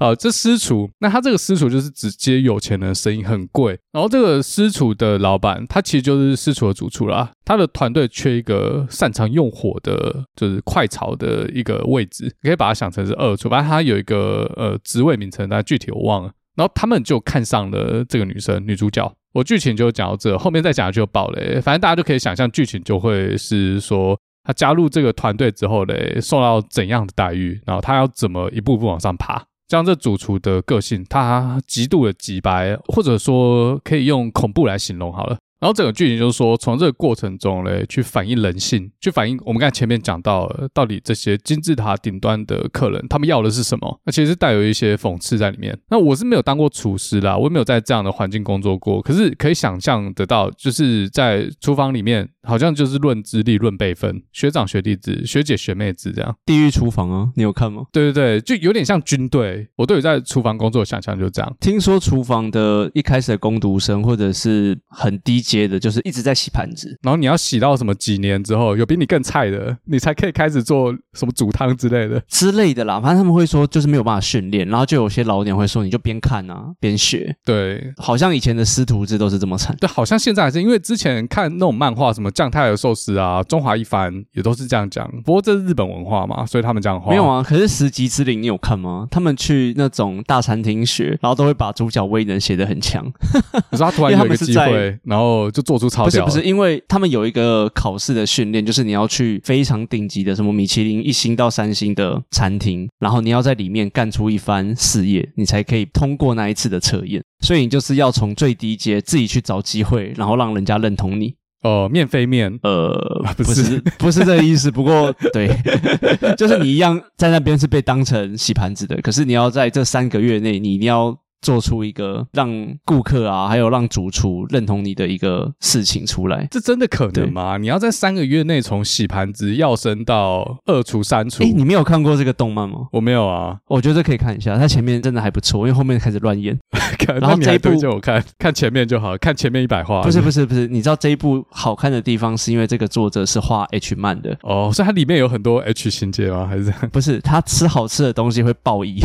Speaker 1: 好，这私厨，那他这个私厨就是直接有钱人生意很贵。然后这个私厨的老板，他其实就是私厨的主厨啦。他的团队缺一个擅长用火的，就是快炒的一个位置，你可以把它想成是二厨，反正他有一个呃职位。名称，但具体我忘了。然后他们就看上了这个女生，女主角。我剧情就讲到这，后面再讲就爆雷。反正大家就可以想象，剧情就会是说，她加入这个团队之后嘞，受到怎样的待遇，然后她要怎么一步步往上爬。像这主厨的个性，他极度的直白，或者说可以用恐怖来形容好了。然后整个剧情就是说，从这个过程中嘞，去反映人性，去反映我们刚才前面讲到了，到底这些金字塔顶端的客人，他们要的是什么？那其实带有一些讽刺在里面。那我是没有当过厨师啦，我也没有在这样的环境工作过，可是可以想象得到，就是在厨房里面。好像就是论资历、论辈分，学长、学弟制、学姐、学妹制这样。
Speaker 2: 地狱厨房啊，你有看吗？
Speaker 1: 对对对，就有点像军队。我对于在厨房工作的想象就这样。
Speaker 2: 听说厨房的一开始的工读生或者是很低阶的，就是一直在洗盘子，
Speaker 1: 然后你要洗到什么几年之后，有比你更菜的，你才可以开始做什么煮汤之类的
Speaker 2: 之类的啦。反正他们会说就是没有办法训练，然后就有些老点会说你就边看啊边学。
Speaker 1: 对，
Speaker 2: 好像以前的师徒制都是这么惨。
Speaker 1: 对，好像现在还是因为之前看那种漫画什么。将太的寿司啊，中华一番也都是这样讲。不过这是日本文化嘛，所以他们这样画。
Speaker 2: 没有啊，可是十级之灵你有看吗？他们去那种大餐厅学，然后都会把主角威能写得很强。
Speaker 1: 可是他突然有一个机会，然后就做出超屌。
Speaker 2: 不是不是，因为他们有一个考试的训练，就是你要去非常顶级的什么米其林一星到三星的餐厅，然后你要在里面干出一番事业，你才可以通过那一次的测验。所以你就是要从最低阶自己去找机会，然后让人家认同你。
Speaker 1: 哦，面非面，
Speaker 2: 呃，不是，不是，不是这个意思。不过，对，就是你一样在那边是被当成洗盘子的，可是你要在这三个月内，你一定要。做出一个让顾客啊，还有让主厨认同你的一个事情出来，
Speaker 1: 这真的可能吗？你要在三个月内从洗盘子要升到二厨、三厨？
Speaker 2: 哎，你没有看过这个动漫吗？
Speaker 1: 我没有啊，
Speaker 2: 我觉得可以看一下，它前面真的还不错，因为后面开始乱演。
Speaker 1: 然后这一部就我看看前面就好，看前面一百话。
Speaker 2: 不是不是不是，你知道这一部好看的地方是因为这个作者是画 H 漫的
Speaker 1: 哦，所以它里面有很多 H 情节吗？还是？
Speaker 2: 不是，他吃好吃的东西会爆衣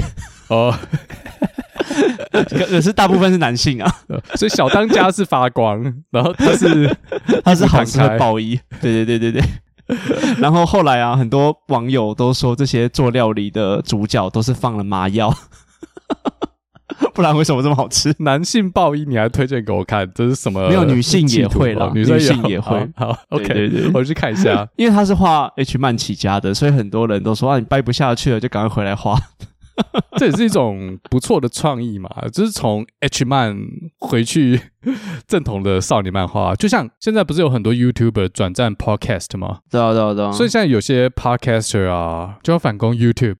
Speaker 1: 哦。
Speaker 2: 可是大部分是男性啊，
Speaker 1: 所以小当家是发光，然后他是
Speaker 2: 他是好吃的爆衣，对对对对对。然后后来啊，很多网友都说这些做料理的主角都是放了麻药，不然为什么这么好吃？
Speaker 1: 男性爆衣你还推荐给我看，这是什么？
Speaker 2: 没有，女性也会了，女性也会。
Speaker 1: 好，OK，对对对，我去看一下，
Speaker 2: 因为他是画 H 漫起家的，所以很多人都说啊，你掰不下去了，就赶快回来画。
Speaker 1: 这也是一种不错的创意嘛，就是从 H 漫回去 正统的少年漫画，就像现在不是有很多 YouTuber 转战 Podcast 吗？
Speaker 2: 对啊，对啊，对啊。
Speaker 1: 所以现在有些 Podcaster 啊，就要反攻 YouTube。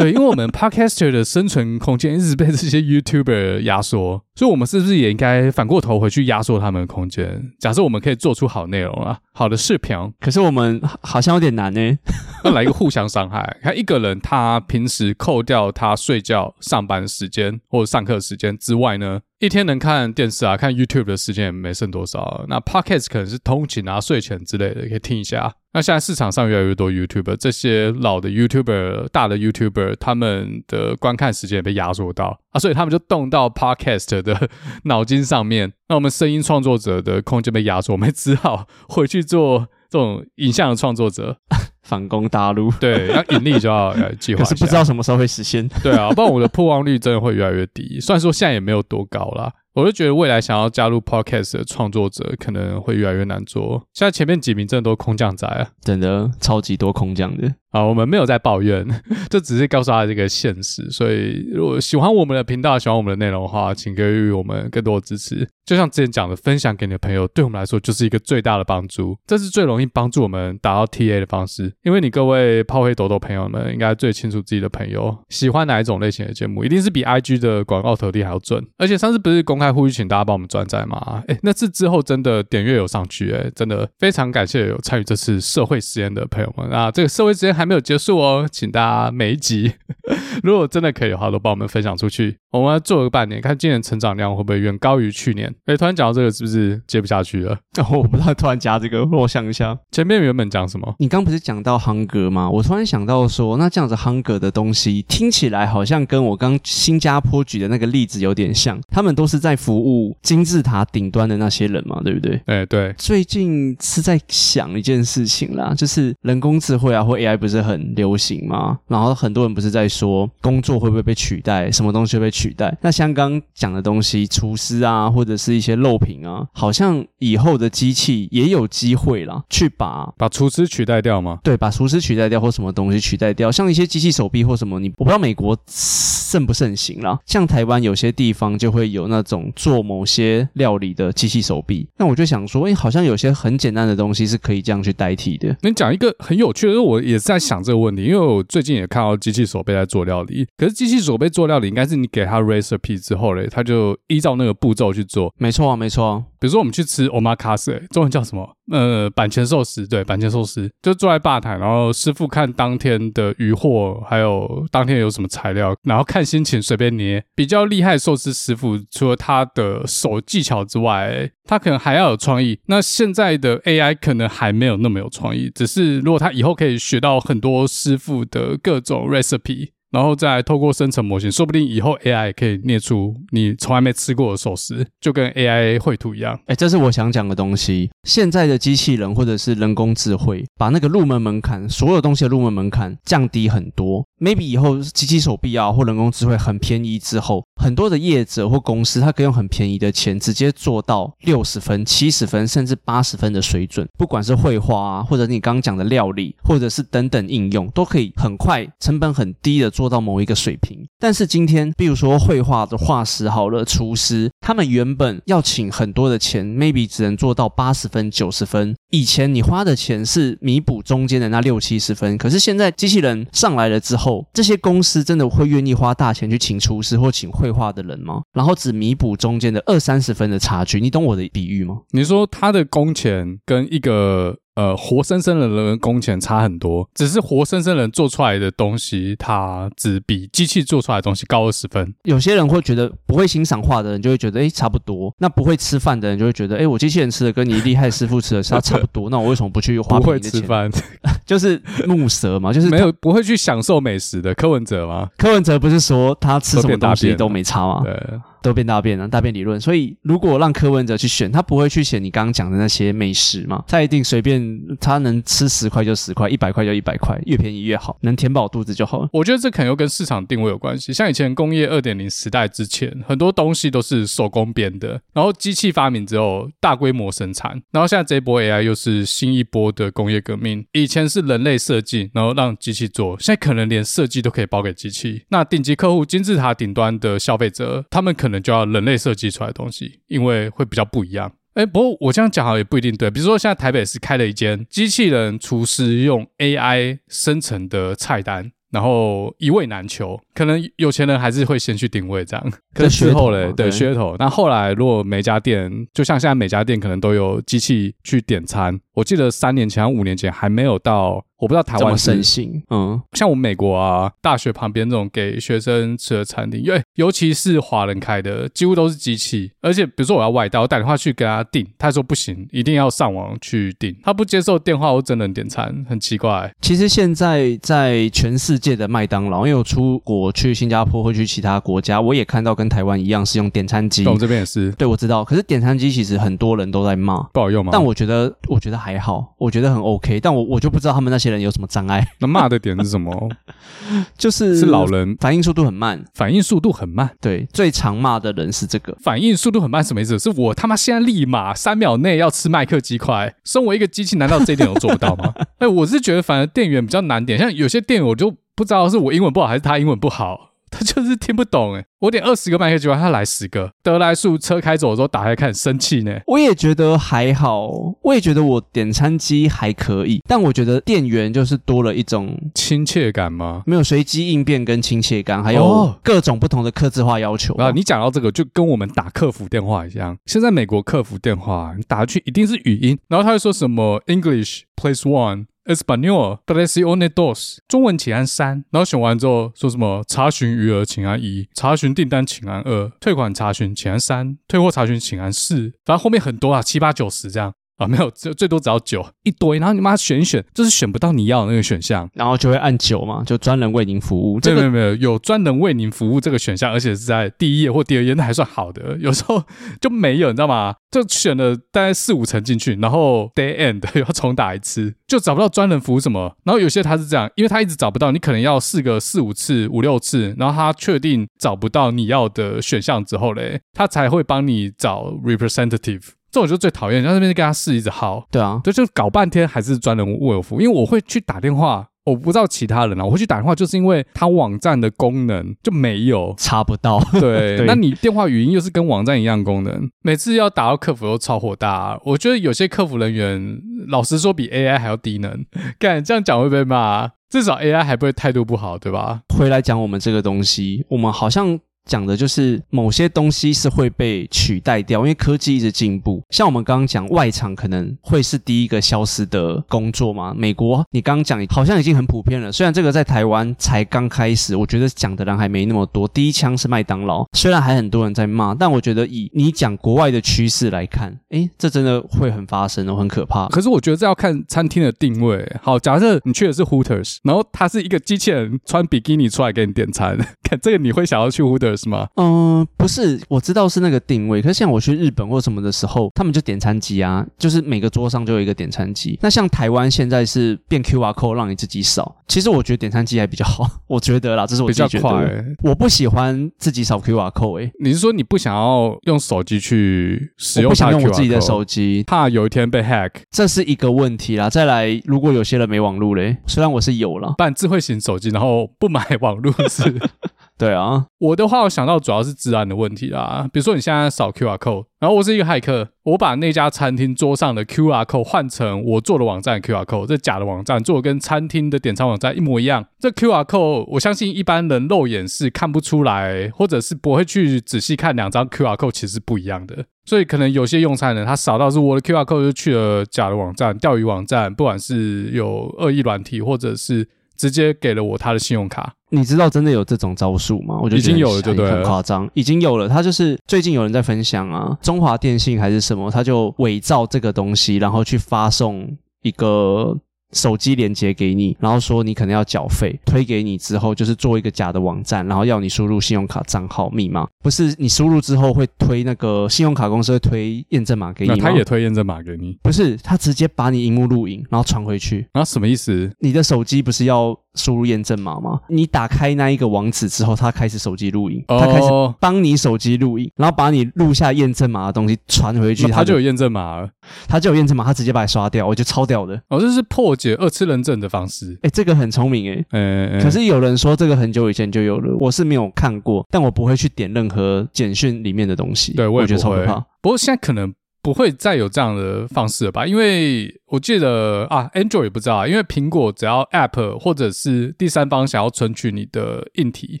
Speaker 1: 对，因为我们 Podcaster 的生存空间一直被这些 YouTuber 压缩，所以我们是不是也应该反过头回去压缩他们的空间？假设我们可以做出好内容啊，好的视频，
Speaker 2: 可是我们好像有点难呢。
Speaker 1: 要来一个互相伤害，看一个人他平时扣掉他睡觉、上班时间或者上课时间之外呢，一天能看电视啊、看 YouTube 的时间也没剩多少。那 Podcast 可能是通勤啊、睡前之类的，可以听一下。那现在市场上越来越多 YouTuber，这些老的 YouTuber、大的 YouTuber，他们的观看时间也被压缩到啊，所以他们就动到 Podcast 的 脑筋上面。那我们声音创作者的空间被压缩，我们只好回去做这种影像的创作者。
Speaker 2: 反攻大陆，
Speaker 1: 对，要引力就要计 划，
Speaker 2: 可是不知道什么时候会实现。
Speaker 1: 对啊，不然我的曝光率真的会越来越低。虽然说现在也没有多高啦，我就觉得未来想要加入 podcast 的创作者可能会越来越难做。现在前面几名真的都空降仔啊，
Speaker 2: 真的超级多空降的。
Speaker 1: 啊，我们没有在抱怨，这只是告诉大家这个现实。所以，如果喜欢我们的频道，喜欢我们的内容的话，请给予我们更多的支持。就像之前讲的，分享给你的朋友，对我们来说就是一个最大的帮助。这是最容易帮助我们达到 TA 的方式。因为你各位炮灰抖抖朋友们，应该最清楚自己的朋友喜欢哪一种类型的节目，一定是比 IG 的广告投递还要准。而且上次不是公开呼吁，请大家帮我们转载吗？诶，那次之后真的点阅有上去，哎，真的非常感谢有参与这次社会实验的朋友们。那这个社会实验还没有结束哦。请大家每一集，如果真的可以的话，都帮我们分享出去。我们要做个半年，看今年成长量会不会远高于去年。哎，突然讲到这个，是不是接不下去了？
Speaker 2: 哦，我不知道，突然加这个，我想一下，
Speaker 1: 前面原本讲什么？
Speaker 2: 你刚不是讲到夯格吗？我突然想到说，那这样子夯格的东西听起来好像跟我刚新加坡举的那个例子有点像。他们都是在服务金字塔顶端的那些人嘛，对不对？
Speaker 1: 哎，对。
Speaker 2: 最近是在想一件事情啦，就是人工智慧啊，或 AI 不是很流行。行吗？然后很多人不是在说工作会不会被取代，什么东西会被取代？那像刚讲的东西，厨师啊，或者是一些肉品啊，好像以后的机器也有机会啦，去把
Speaker 1: 把厨师取代掉吗？
Speaker 2: 对，把厨师取代掉，或什么东西取代掉？像一些机器手臂或什么，你我不知道美国盛不盛行啦。像台湾有些地方就会有那种做某些料理的机器手臂。那我就想说，哎，好像有些很简单的东西是可以这样去代替的。
Speaker 1: 你讲一个很有趣的，我也是在想这个问题，因为。我最近也看到机器手臂在做料理，可是机器手臂做料理应该是你给他 recipe 之后嘞，他就依照那个步骤去做。
Speaker 2: 没错啊，没错啊。
Speaker 1: 比如说我们去吃 omakase，中文叫什么？呃，板前寿司。对，板前寿司就坐在吧台，然后师傅看当天的鱼货，还有当天有什么材料，然后看心情随便捏。比较厉害的寿司师傅，除了他的手技巧之外，他可能还要有创意。那现在的 AI 可能还没有那么有创意，只是如果他以后可以学到很多师傅的各种 recipe。然后再透过生成模型，说不定以后 AI 也可以捏出你从来没吃过的寿司，就跟 AI 绘图一样。
Speaker 2: 哎，这是我想讲的东西。现在的机器人或者是人工智慧，把那个入门门槛，所有东西的入门门槛降低很多。Maybe 以后机器手臂啊或人工智慧很便宜之后，很多的业者或公司，他可以用很便宜的钱直接做到六十分、七十分甚至八十分的水准。不管是绘画啊，或者你刚刚讲的料理，或者是等等应用，都可以很快、成本很低的做。做到某一个水平，但是今天，比如说绘画的画师好了，厨师，他们原本要请很多的钱，maybe 只能做到八十分、九十分。以前你花的钱是弥补中间的那六七十分，可是现在机器人上来了之后，这些公司真的会愿意花大钱去请厨师或请绘画的人吗？然后只弥补中间的二三十分的差距，你懂我的比喻吗？
Speaker 1: 你说他的工钱跟一个。呃，活生生的人工钱差很多，只是活生生人做出来的东西，它只比机器做出来的东西高二十分。
Speaker 2: 有些人会觉得，不会欣赏画的人就会觉得，哎，差不多。那不会吃饭的人就会觉得，哎，我机器人吃的跟你厉害师傅吃的差差不多，那我为什么不去花便宜的钱？
Speaker 1: 不会吃饭，
Speaker 2: 就是木蛇嘛，就是
Speaker 1: 没有不会去享受美食的柯文哲吗？
Speaker 2: 柯文哲不是说他吃什么东西都没差吗？
Speaker 1: 对。
Speaker 2: 都变大便了，大便理论。所以，如果让柯文哲去选，他不会去选你刚刚讲的那些美食嘛？他一定随便，他能吃十块就十块，一百块就一百块，越便宜越好，能填饱肚子就好了。
Speaker 1: 我觉得这可能又跟市场定位有关系。像以前工业二点零时代之前，很多东西都是手工编的，然后机器发明之后大规模生产，然后现在这一波 AI 又是新一波的工业革命。以前是人类设计，然后让机器做，现在可能连设计都可以包给机器。那顶级客户、金字塔顶端的消费者，他们可能。可能就要人类设计出来的东西，因为会比较不一样。哎，不过我这样讲好像也不一定对。比如说，现在台北是开了一间机器人厨师用 AI 生成的菜单。然后一位难求，可能有钱人还是会先去定位这样。可是之后嘞，对噱头。那后来如果每家店，就像现在每家店可能都有机器去点餐。我记得三年前、五年前还没有到，我不知道台
Speaker 2: 湾盛行。嗯，
Speaker 1: 像我们美国啊，大学旁边这种给学生吃的餐厅，因为尤其是华人开的，几乎都是机器。而且比如说我要外带，我打电话去跟他订，他说不行，一定要上网去订，他不接受电话我真人点餐，很奇怪。
Speaker 2: 其实现在在全世界。界的麦当劳，因为我出国我去新加坡或去其他国家，我也看到跟台湾一样是用点餐机。
Speaker 1: 我们这边也是。
Speaker 2: 对，我知道。可是点餐机其实很多人都在骂，
Speaker 1: 不好用吗？
Speaker 2: 但我觉得，我觉得还好，我觉得很 OK。但我我就不知道他们那些人有什么障碍。
Speaker 1: 那骂的点是什么？
Speaker 2: 就是
Speaker 1: 是老人
Speaker 2: 反应速度很慢，
Speaker 1: 反应速度很慢。
Speaker 2: 对，最常骂的人是这个
Speaker 1: 反应速度很慢，什么意思？是我他妈现在立马三秒内要吃麦克鸡块，身为一个机器，难道这一点都做不到吗？哎，我是觉得反而店员比较难点，像有些店员我就不知道是我英文不好还是他英文不好。他就是听不懂哎，我点二十个麦克鸡块，他来十个。得来速车开走的时候打开看，生气呢。
Speaker 2: 我也觉得还好，我也觉得我点餐机还可以，但我觉得店员就是多了一种
Speaker 1: 亲切感吗？
Speaker 2: 没有随机应变跟亲切感，还有各种不同的客制化要求
Speaker 1: 啊。你讲到这个，就跟我们打客服电话一样。现在美国客服电话，你打去一定是语音，然后他会说什么 English please one。Español, presione dos，中文请按三，然后选完之后说什么查询余额请按一，查询订单请按二，退款查询请按三，退货查询请按四，反正后面很多啊，七八九十这样。啊，没有，最最多只要九一堆，然后你妈选一选，就是选不到你要的那个选项，
Speaker 2: 然后就会按九嘛，就专人为您服务。
Speaker 1: 这个、没有没有有专人为您服务这个选项，而且是在第一页或第二页，那还算好的。有时候就没有，你知道吗？就选了大概四五层进去，然后 day end 要重打一次，就找不到专人服务什么。然后有些他是这样，因为他一直找不到，你可能要试个四五次、五六次，然后他确定找不到你要的选项之后嘞，他才会帮你找 representative。这我就最讨厌，然后那边跟他试一直耗，
Speaker 2: 对啊，
Speaker 1: 对，就搞半天还是专人为我服务，因为我会去打电话，我不知道其他人啊，我会去打电话，就是因为他网站的功能就没有。
Speaker 2: 查不到，
Speaker 1: 对，对。那你电话语音又是跟网站一样功能，每次要打到客服都超火大啊，我觉得有些客服人员老实说比 AI 还要低能，干这样讲会被骂，至少 AI 还不会态度不好，对吧？
Speaker 2: 回来讲我们这个东西，我们好像。讲的就是某些东西是会被取代掉，因为科技一直进步。像我们刚刚讲外场可能会是第一个消失的工作嘛。美国你刚刚讲好像已经很普遍了，虽然这个在台湾才刚开始，我觉得讲的人还没那么多。第一枪是麦当劳，虽然还很多人在骂，但我觉得以你讲国外的趋势来看，诶，这真的会很发生哦，很可怕。
Speaker 1: 可是我觉得这要看餐厅的定位。好，假设你去的是 Hooters，然后他是一个机器人穿比基尼出来给你点餐，看这个你会想要去 Hooters？是吗？
Speaker 2: 嗯，不是，我知道是那个定位。可是像我去日本或什么的时候，他们就点餐机啊，就是每个桌上就有一个点餐机。那像台湾现在是变 QR code 让你自己扫，其实我觉得点餐机还比较好，我觉得啦，这是我。比较快欸。我不喜欢自己扫 QR code 诶。
Speaker 1: 你是说你不想要用手机去使用？
Speaker 2: 我不想用我自己的手机，
Speaker 1: 怕有一天被 hack，
Speaker 2: 这是一个问题啦。再来，如果有些人没网络嘞，虽然我是有了，
Speaker 1: 办智慧型手机，然后不买网络是。
Speaker 2: 对啊，
Speaker 1: 我的话，我想到主要是治安的问题啦。比如说，你现在扫 QR code，然后我是一个骇客，我把那家餐厅桌上的 QR code 换成我做的网站 QR code，这假的网站做的跟餐厅的点餐网站一模一样。这 QR code 我相信一般人肉眼是看不出来，或者是不会去仔细看两张 QR code 其实不一样的。所以可能有些用餐人他扫到是我的 QR code 就去了假的网站、钓鱼网站，不管是有恶意软体，或者是直接给了我他的信用卡。
Speaker 2: 你知道真的有这种招数吗？我觉得
Speaker 1: 已经有了，对不对？
Speaker 2: 很夸张，已经有了。他就是最近有人在分享啊，中华电信还是什么，他就伪造这个东西，然后去发送一个。手机连接给你，然后说你可能要缴费，推给你之后就是做一个假的网站，然后要你输入信用卡账号密码。不是你输入之后会推那个信用卡公司会推验证码给你吗？
Speaker 1: 他也推验证码给你？
Speaker 2: 不是，他直接把你荧幕录影，然后传回去。
Speaker 1: 那什么意思？
Speaker 2: 你的手机不是要输入验证码吗？你打开那一个网址之后，他开始手机录音，他开始帮你手机录音，然后把你录下验证码的东西传回去，
Speaker 1: 他就有验证码了。
Speaker 2: 他就有验证码，他直接把你刷掉，我觉得超屌的。
Speaker 1: 哦，这是破解二次认证的方式。
Speaker 2: 哎，这个很聪明哎。嗯，可是有人说这个很久以前就有了，我是没有看过，但我不会去点任何简讯里面的东西。
Speaker 1: 对，我也觉得超可怕。不过现在可能。不会再有这样的方式了吧？因为我记得啊，Android 也不知道啊，因为苹果只要 App 或者是第三方想要存取你的硬体，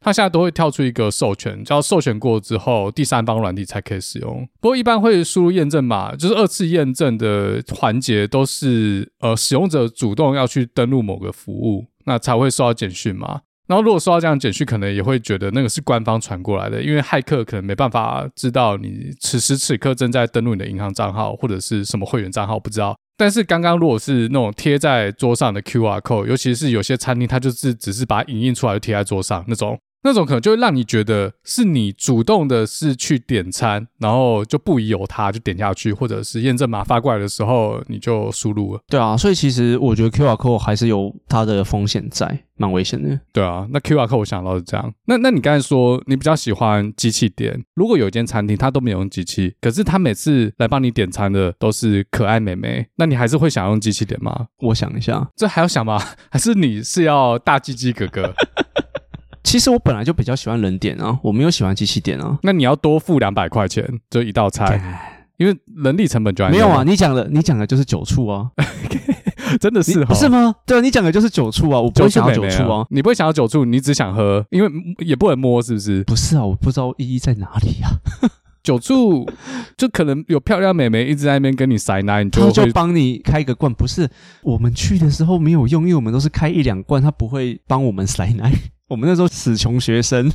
Speaker 1: 它现在都会跳出一个授权，只要授权过之后，第三方软体才可以使用。不过一般会输入验证码，就是二次验证的环节都是呃使用者主动要去登录某个服务，那才会收到简讯嘛。然后，如果收到这样简讯，可能也会觉得那个是官方传过来的，因为骇客可能没办法知道你此时此刻正在登录你的银行账号或者是什么会员账号，不知道。但是刚刚如果是那种贴在桌上的 QR code，尤其是有些餐厅，它就是只是把它影印出来就贴在桌上那种，那种可能就会让你觉得是你主动的是去点餐，然后就不疑有他，就点下去，或者是验证码发过来的时候你就输入了。
Speaker 2: 对啊，所以其实我觉得 QR code 还是有它的风险在，蛮危险的。
Speaker 1: 对啊，那 QR code 我想到是这样。那那你刚才说你比较喜欢机器点，如果有一间餐厅它都没有用机器，可是他每次来帮你点餐的都是可爱美眉，那你还是会想用机器点吗？
Speaker 2: 我想一下，
Speaker 1: 这还要想吗？还是你是要大鸡鸡哥哥？
Speaker 2: 其实我本来就比较喜欢人点啊，我没有喜欢机器点啊。
Speaker 1: 那你要多付两百块钱，就一道菜，因为人力成本就还
Speaker 2: 没有啊。你讲的，你讲的就是酒醋啊，
Speaker 1: 真的是，
Speaker 2: 不是吗？对啊，你讲的就是酒醋啊，我不会想要酒醋啊。
Speaker 1: 你不会想要酒醋，你只想喝，因为也不能摸，是不是？
Speaker 2: 不是啊，我不知道意义在哪里啊。
Speaker 1: 酒醋就可能有漂亮美眉一直在那边跟你塞奶，你就
Speaker 2: 就帮你开一个罐。不是我们去的时候没有用，因为我们都是开一两罐，他不会帮我们塞奶。我们那时候死穷学生，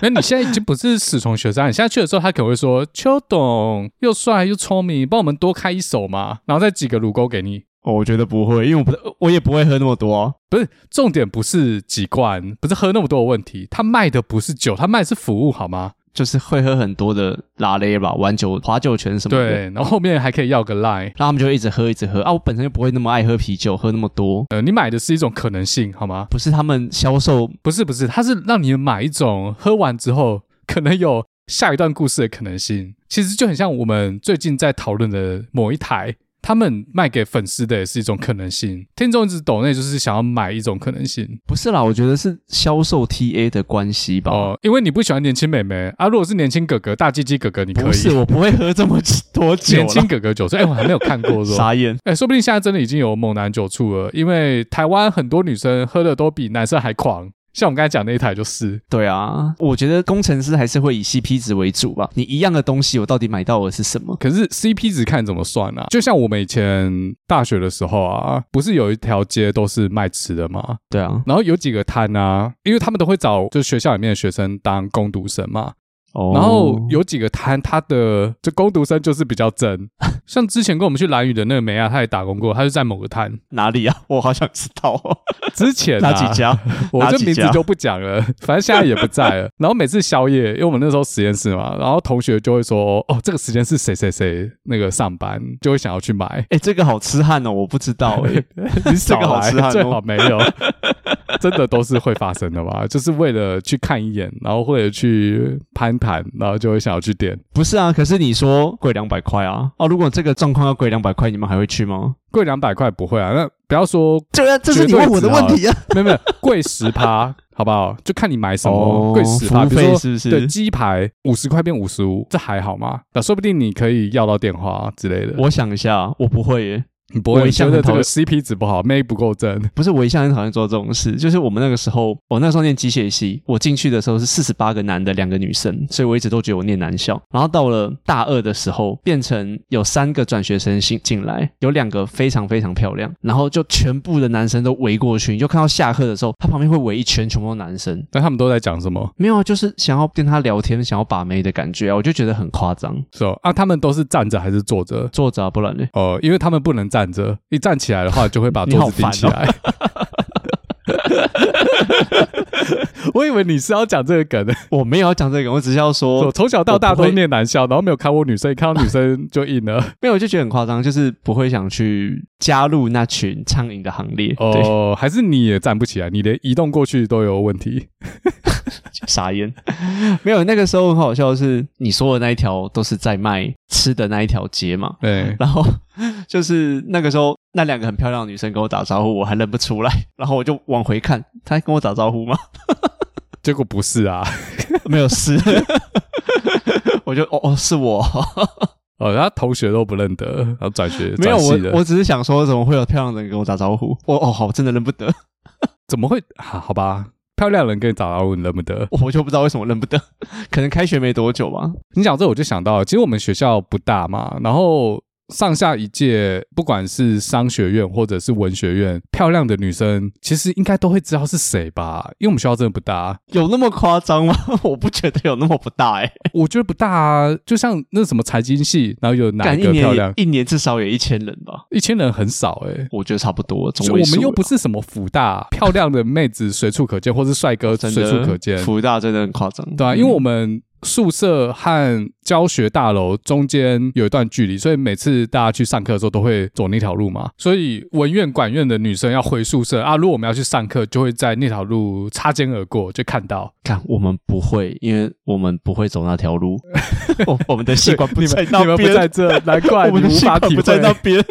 Speaker 1: 那 你现在已经不是死穷学生，你现在去的时候，他可能会说：“邱董又帅又聪明，帮我们多开一手嘛，然后再几个乳沟给你。”
Speaker 2: 哦，我觉得不会，因为我不，我也不会喝那么多啊。
Speaker 1: 不是重点，不是几罐，不是喝那么多的问题，他卖的不是酒，他卖的是服务，好吗？
Speaker 2: 就是会喝很多的拉勒吧，玩酒、划酒拳什么的。
Speaker 1: 对，然后后面还可以要个 line，
Speaker 2: 然后他们就一直喝，一直喝啊。我本身就不会那么爱喝啤酒，喝那么多。
Speaker 1: 呃，你买的是一种可能性，好吗？
Speaker 2: 不是他们销售，
Speaker 1: 不是不是，他是让你买一种喝完之后可能有下一段故事的可能性。其实就很像我们最近在讨论的某一台。他们卖给粉丝的也是一种可能性，听众一直抖内就是想要买一种可能性，
Speaker 2: 不是啦，我觉得是销售 TA 的关系吧。
Speaker 1: 哦，因为你不喜欢年轻美眉啊，如果是年轻哥哥、大鸡鸡哥哥，你可以。
Speaker 2: 不是，我不会喝这么多酒。
Speaker 1: 年轻哥哥酒，哎，我还没有看过，
Speaker 2: 傻眼。
Speaker 1: 哎，说不定现在真的已经有猛男酒醋了，因为台湾很多女生喝的都比男生还狂。像我们刚才讲那一台就是，
Speaker 2: 对啊，我觉得工程师还是会以 CP 值为主吧。你一样的东西，我到底买到的是什么？
Speaker 1: 可是 CP 值看怎么算啊？就像我们以前大学的时候啊，不是有一条街都是卖吃的吗？
Speaker 2: 对啊，
Speaker 1: 然后有几个摊啊，因为他们都会找就学校里面的学生当工读生嘛。
Speaker 2: 哦，
Speaker 1: 然后有几个摊，他的这工读生就是比较真，像之前跟我们去蓝屿的那个梅亚，他也打工过，他就在某个摊
Speaker 2: 哪里啊？我好想知道哦。
Speaker 1: 之前
Speaker 2: 哪几家？
Speaker 1: 我这名字就不讲了，反正现在也不在了。然后每次宵夜，因为我们那时候实验室嘛，然后同学就会说：“哦，这个时间是谁谁谁那个上班，就会想要去买。”
Speaker 2: 哎，这个好痴汉哦，我不知道哎，
Speaker 1: 你这个好痴汉哦，最好没有。真的都是会发生的吧？就是为了去看一眼，然后或者去攀谈，然后就会想要去点。
Speaker 2: 不是啊，可是你说贵两百块啊？哦，如果这个状况要贵两百块，你们还会去吗？
Speaker 1: 贵两百块不会啊，那不要说，
Speaker 2: 这这是你问我的问题啊。
Speaker 1: 没有没有，贵十趴，好不好？就看你买什么，贵十趴，
Speaker 2: 服务费是不是？
Speaker 1: 对，鸡排五十块变五十五，这还好吗？那说不定你可以要到电话之类的。
Speaker 2: 我想一下，我不会耶。
Speaker 1: 你不会觉得这个 CP 值不好，妹不够正？
Speaker 2: 不是，我一向很讨厌做这种事。就是我们那个时候，我那时候念机械系，我进去的时候是四十八个男的，两个女生，所以我一直都觉得我念男校。然后到了大二的时候，变成有三个转学生进进来，有两个非常非常漂亮，然后就全部的男生都围过去，你就看到下课的时候，他旁边会围一圈，全部都男生。
Speaker 1: 那他们都在讲什么？
Speaker 2: 没有啊，就是想要跟他聊天，想要把妹的感觉啊，我就觉得很夸张。
Speaker 1: 是哦，啊，他们都是站着还是坐着？
Speaker 2: 坐着啊，不然呢？
Speaker 1: 哦，因为他们不能站着，一站。起来的话，就会把桌子顶起来。我以为你是要讲这个梗的，
Speaker 2: 我没有要讲这个梗，我只是要说，
Speaker 1: 我从小到大都念男校，然后没有看过女生，一看到女生就硬了。
Speaker 2: 没有，我就觉得很夸张，就是不会想去加入那群苍蝇的行列。
Speaker 1: 哦，还是你也站不起来，你连移动过去都有问题。
Speaker 2: 傻眼，没有。那个时候很好笑的是，你说的那一条都是在卖吃的那一条街嘛？
Speaker 1: 对。
Speaker 2: 然后就是那个时候，那两个很漂亮的女生跟我打招呼，我还认不出来。然后我就往回看，她跟我打招呼吗？
Speaker 1: 结果不是啊，
Speaker 2: 没有是。我就哦哦，是我
Speaker 1: 哦，他同学都不认得，然后转学
Speaker 2: 没有我，我只是想说，怎么会有漂亮的人跟我打招呼？我哦，好，真的认不得，
Speaker 1: 怎么会？好，好吧。漂亮人跟你打招呼，你认不得？
Speaker 2: 我就不知道为什么认不得，可能开学没多久吧。
Speaker 1: 你讲这我就想到，其实我们学校不大嘛，然后上下一届，不管是商学院或者是文学院，漂亮的女生其实应该都会知道是谁吧？因为我们学校真的不大，
Speaker 2: 有那么夸张吗？我不觉得有那么不大哎、欸，
Speaker 1: 我觉得不大啊。就像那什么财经系，然后有哪一个漂亮？
Speaker 2: 一年至少有一千人吧？
Speaker 1: 一千人很少哎、欸，
Speaker 2: 我觉得差不多。
Speaker 1: 就我们又不是什么福大，漂亮的妹子随处可见，或是帅哥随处可见。
Speaker 2: 福大真的很夸张，
Speaker 1: 对啊，因为我们。宿舍和教学大楼中间有一段距离，所以每次大家去上课的时候都会走那条路嘛。所以文院、管院的女生要回宿舍啊，如果我们要去上课，就会在那条路擦肩而过，就看到。
Speaker 2: 看我们不会，因为我们不会走那条路。我 我们的系馆不在那边，
Speaker 1: 不在这，难怪我们的系馆
Speaker 2: 不在那边。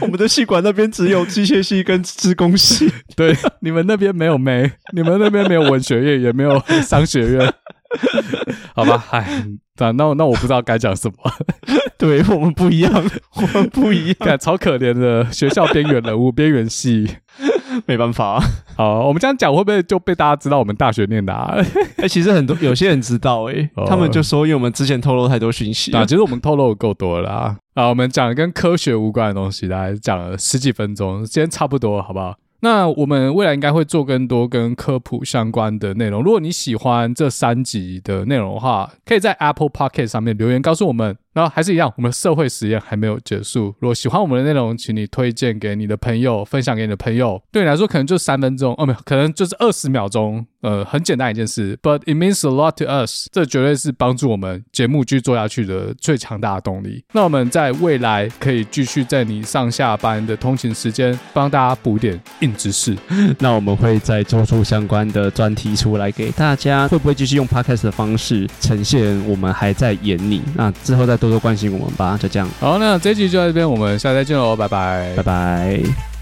Speaker 2: 我们的系馆那边只有机械系跟资工系。
Speaker 1: 对，你们那边没有没，你们那边没有文学院，也没有商学院。好吧，哎，那那那我不知道该讲什么。
Speaker 2: 对，我们不一样，我们不一样，
Speaker 1: 超可怜的学校边缘人物，边缘系，
Speaker 2: 没办法。
Speaker 1: 好，我们这样讲会不会就被大家知道我们大学念的？啊？
Speaker 2: 哎、欸，其实很多有些人知道，哎，他们就说，因为我们之前透露太多讯息。
Speaker 1: 啊，其实我们透露的够多了啊。啊，我们讲跟科学无关的东西，大概讲了十几分钟，今天差不多，好不好？那我们未来应该会做更多跟科普相关的内容。如果你喜欢这三集的内容的话，可以在 Apple Pocket 上面留言告诉我们。然后还是一样，我们社会实验还没有结束。如果喜欢我们的内容，请你推荐给你的朋友，分享给你的朋友。对你来说，可能就三分钟哦，没有，可能就是二十秒钟。呃，很简单一件事，but it means a lot to us。这绝对是帮助我们节目继续做下去的最强大的动力。那我们在未来可以继续在你上下班的通勤时间，帮大家补点硬知识。
Speaker 2: 那我们会再做出相关的专题出来给大家。会不会继续用 podcast 的方式呈现我们还在演你？那之后再多多关心我们吧。就这样。
Speaker 1: 好，那这一集就到这边，我们下次再见喽，拜拜，
Speaker 2: 拜拜。